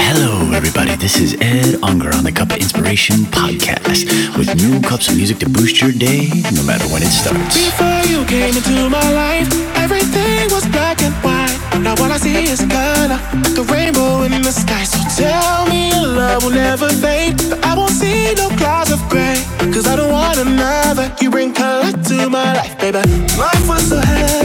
hello, everybody. This is Ed Unger on the Cup of Inspiration podcast with new cups of music to boost your day no matter when it starts. Before you came into my life, everything was black and white. Now all I see is color, like a rainbow in the sky. So tell me your love will never fade. But I won't see no clouds of gray. Cause I don't want another. You bring color to my life, baby. Life was so.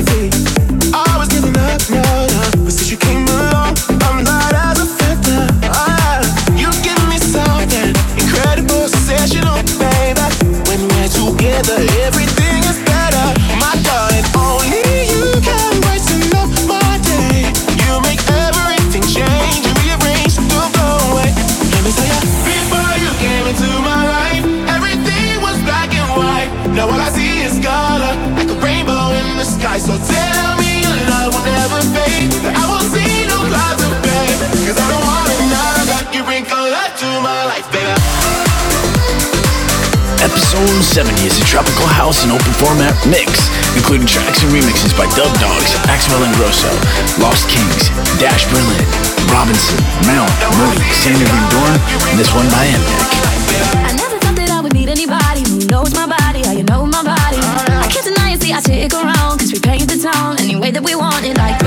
70 is a tropical house and open format mix, including tracks and remixes by Dub Dogs, Axwell and Ingrosso, Lost Kings, Dash Berlin, Robinson, Mount, Moody, Sander Van Doorn, and this one by MNEK. I can't deny it, see, I stick around, cause we paint the town any way that we want it, like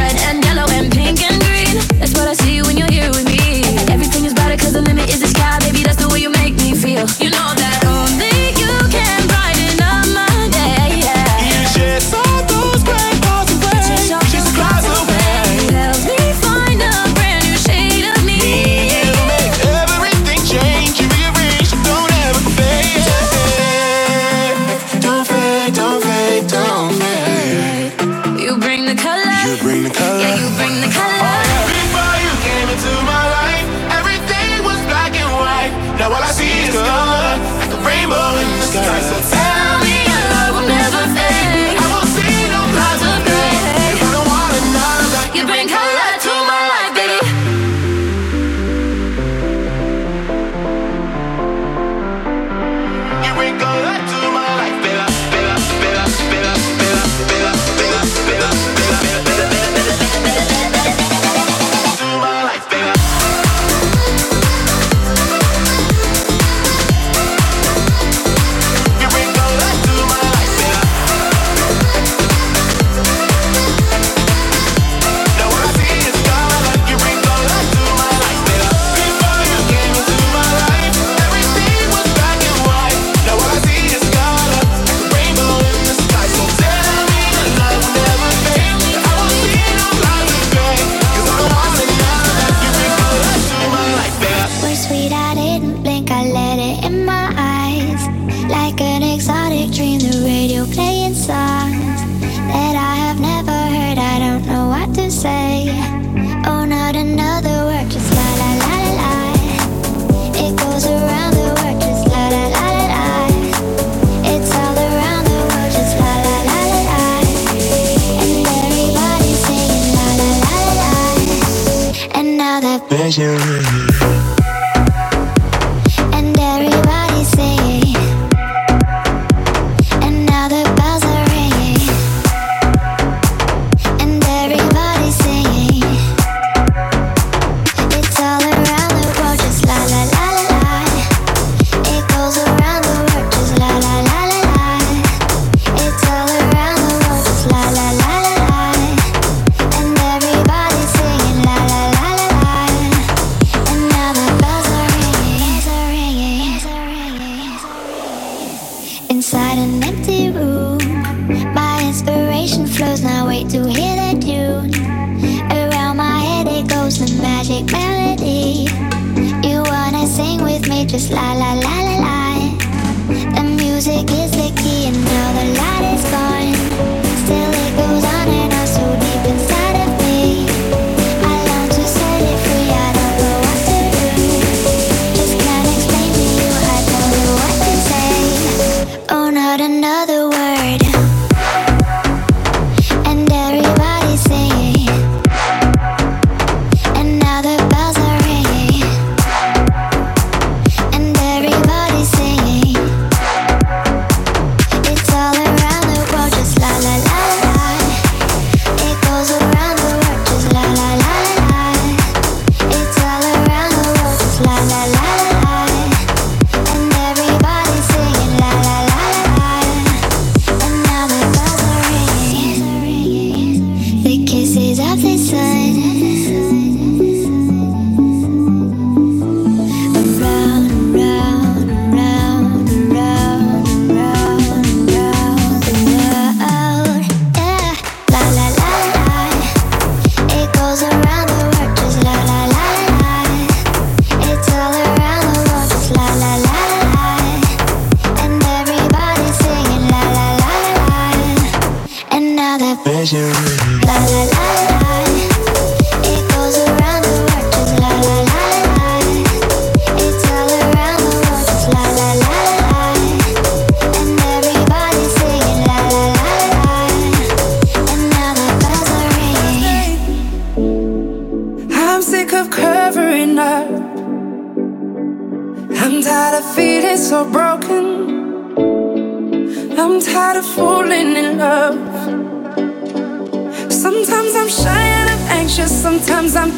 you.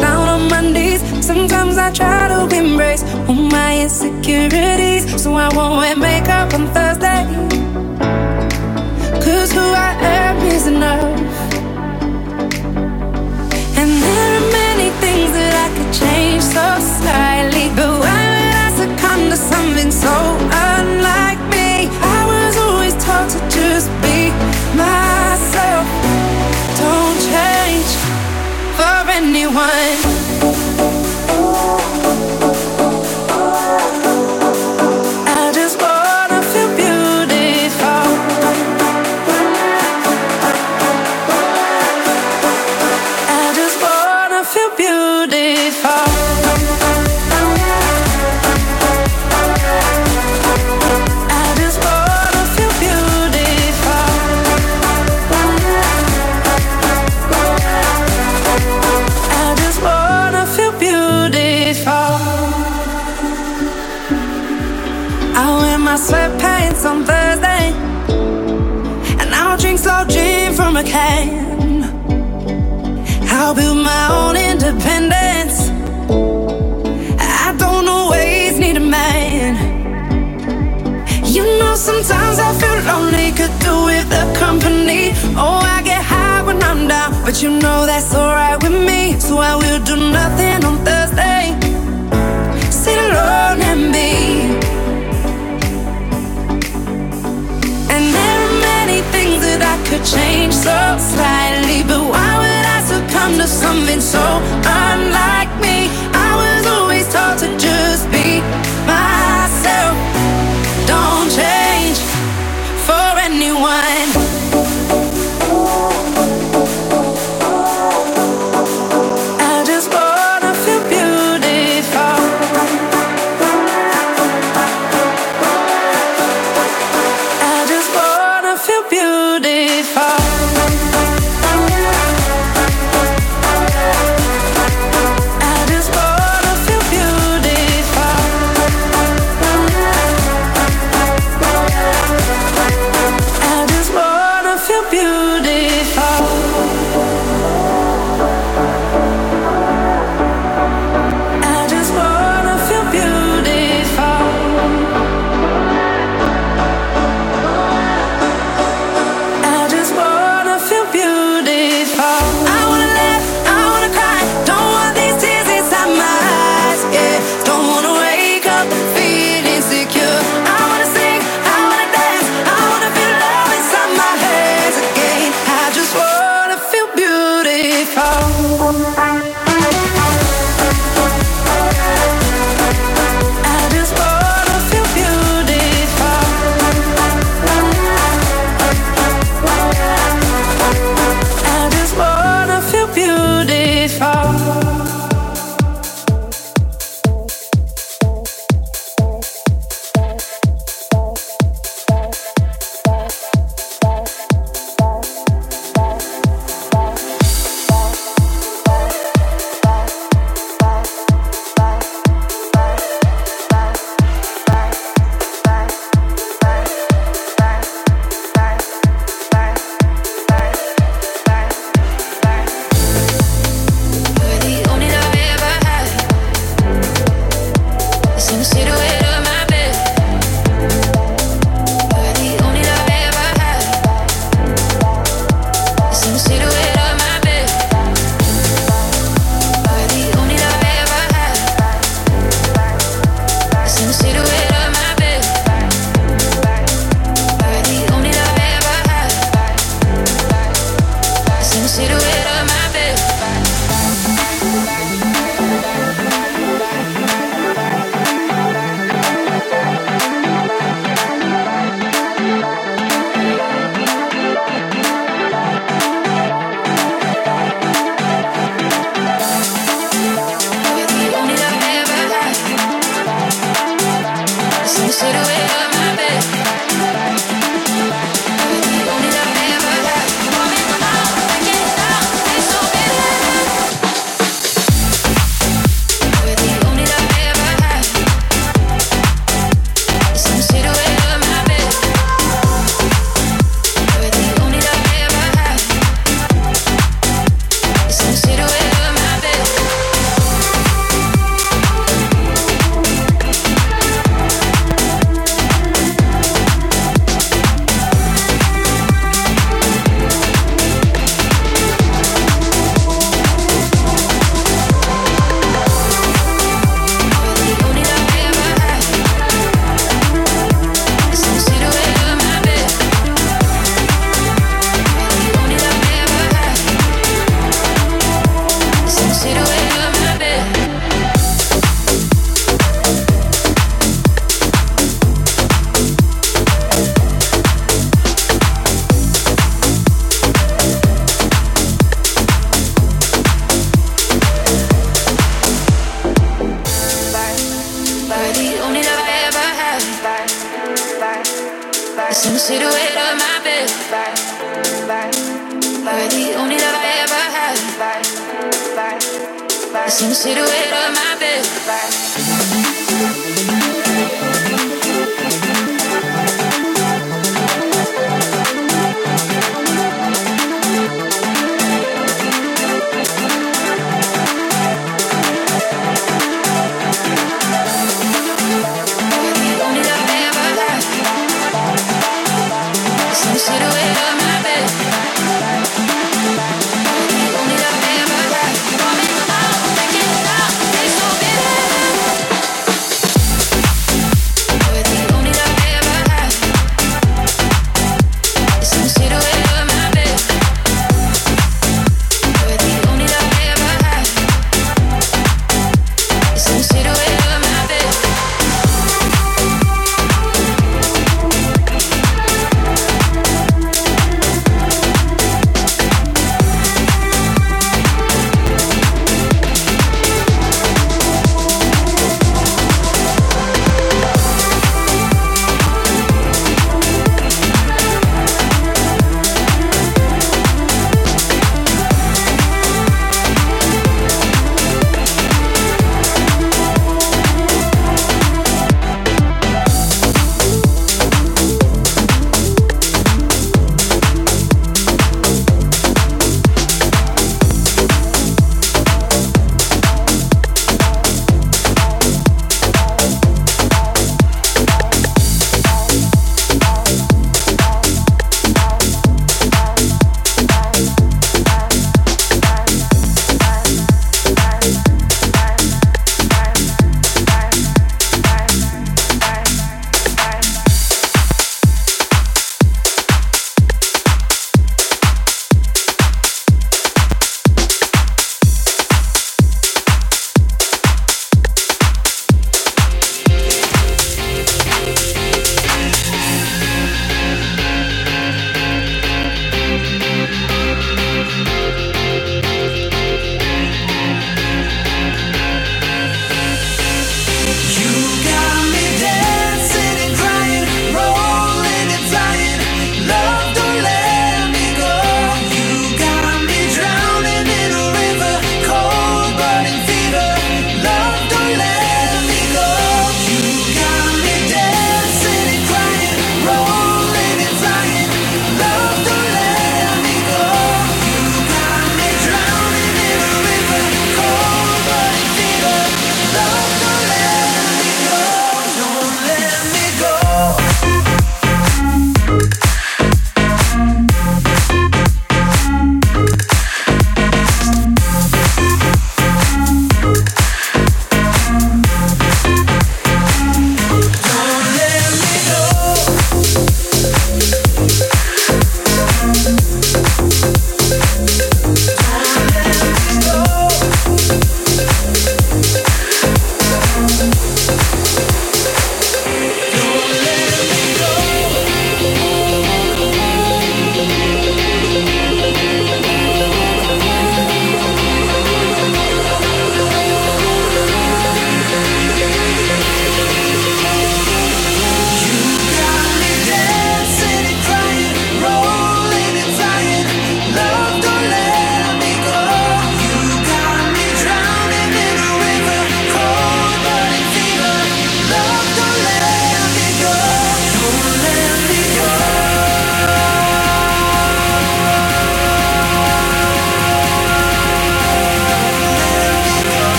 Down on my knees. Sometimes I try to embrace all my insecurities. So I won't wear makeup on Thursday. Cause who I am is enough. And there are many things that I could change so slightly. But why would I succumb to something so unlike anyone. Could do with the company. Oh, I get high when I'm down, but you know that's alright with me. So I will do nothing on Thursday. Sit alone and be. And there are many things that I could change so slightly, but why would I succumb to something so unlike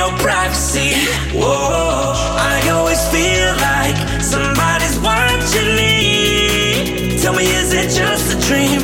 no privacy. Whoa, I always feel like somebody's watching me. Tell me, is it just a dream?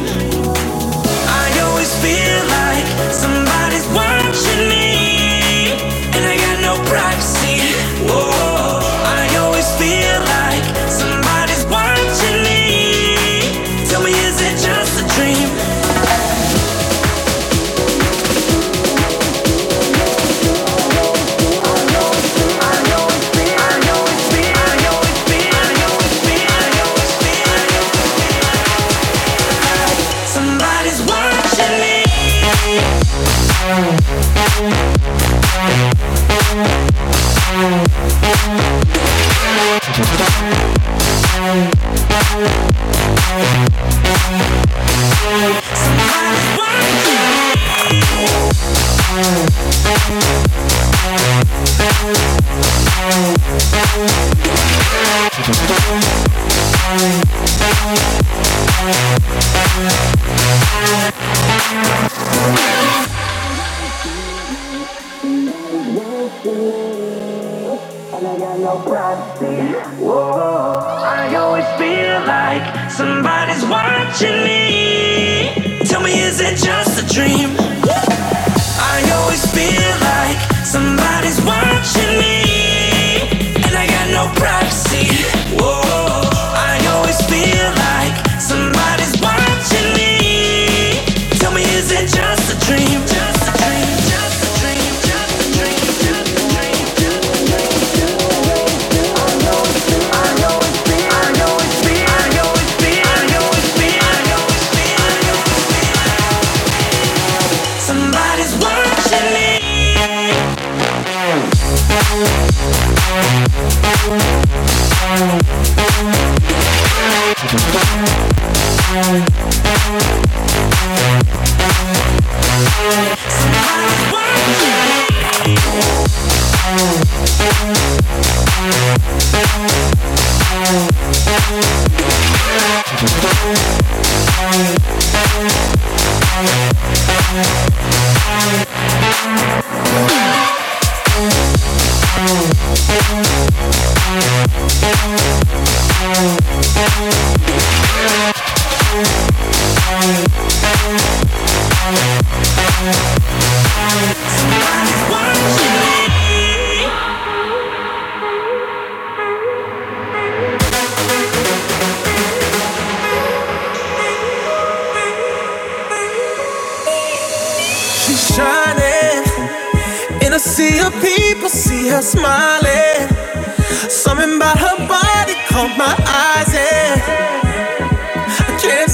I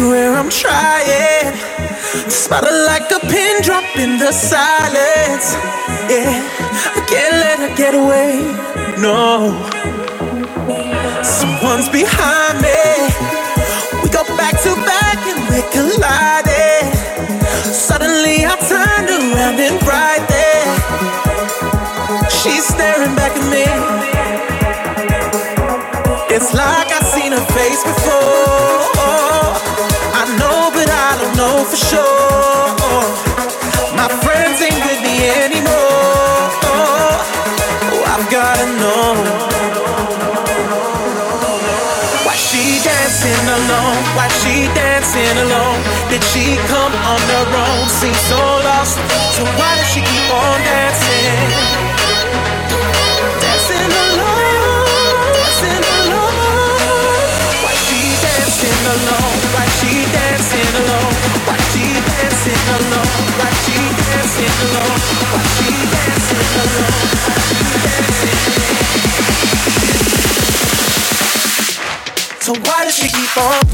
Everywhere. I'm trying. Spot her like a pin drop in the silence. Yeah, I can't let her get away. No. Someone's behind me. We go back to back and we're colliding. Suddenly I turned around and right there, she's staring back at me. It's like I've seen her face before. For sure. My friends ain't with me anymore. Oh, I've gotta know why she dancing alone? Why she dancing alone? Did she come on her own? Seems so lost. So why does she keep on dancing? Dancing why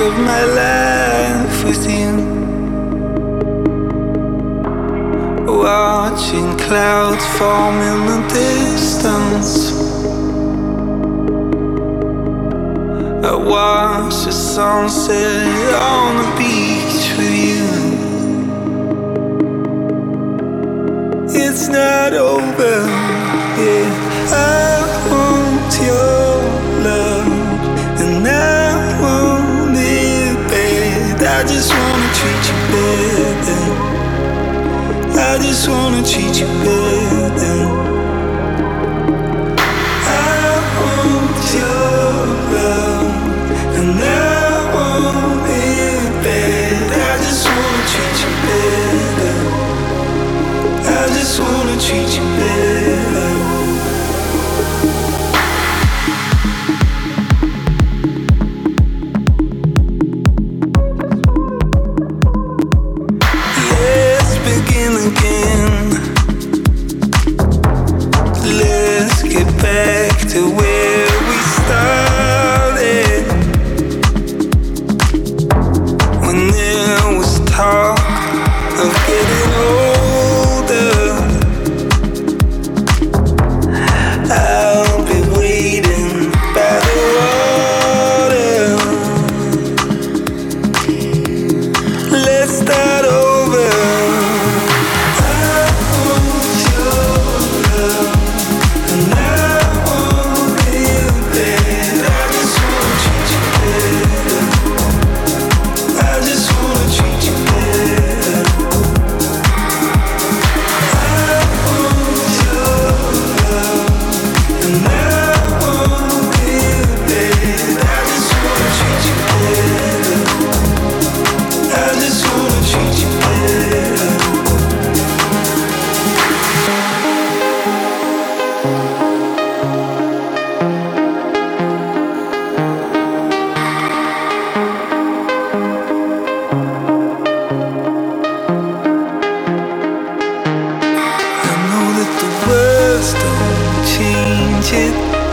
of my life with you. Watching clouds form in the distance. I watch the sunset on the beach with you. It's not over, yeah. I just wanna treat you better. I want your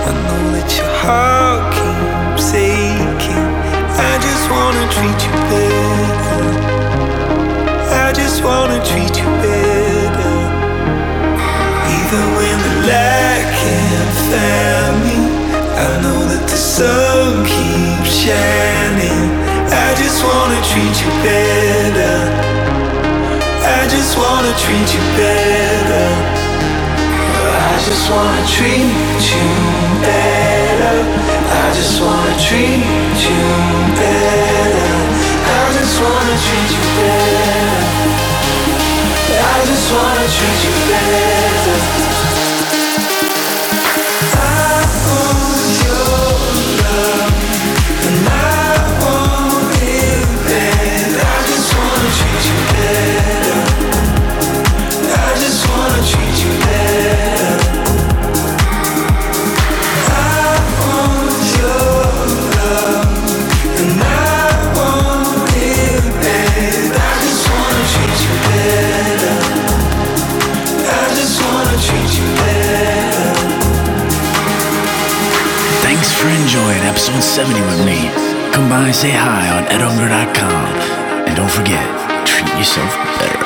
I know that your heart keeps aching. I just wanna treat you better. I just wanna treat you better. Even when the light can't find me, I know that the sun keeps shining. I just wanna treat you better. I just wanna treat you better. I just wanna treat you better. I just wanna treat you better. I just wanna treat you better. I just wanna treat you better. 70 with me. Come by and say hi on edunger.com. And don't forget, treat yourself better.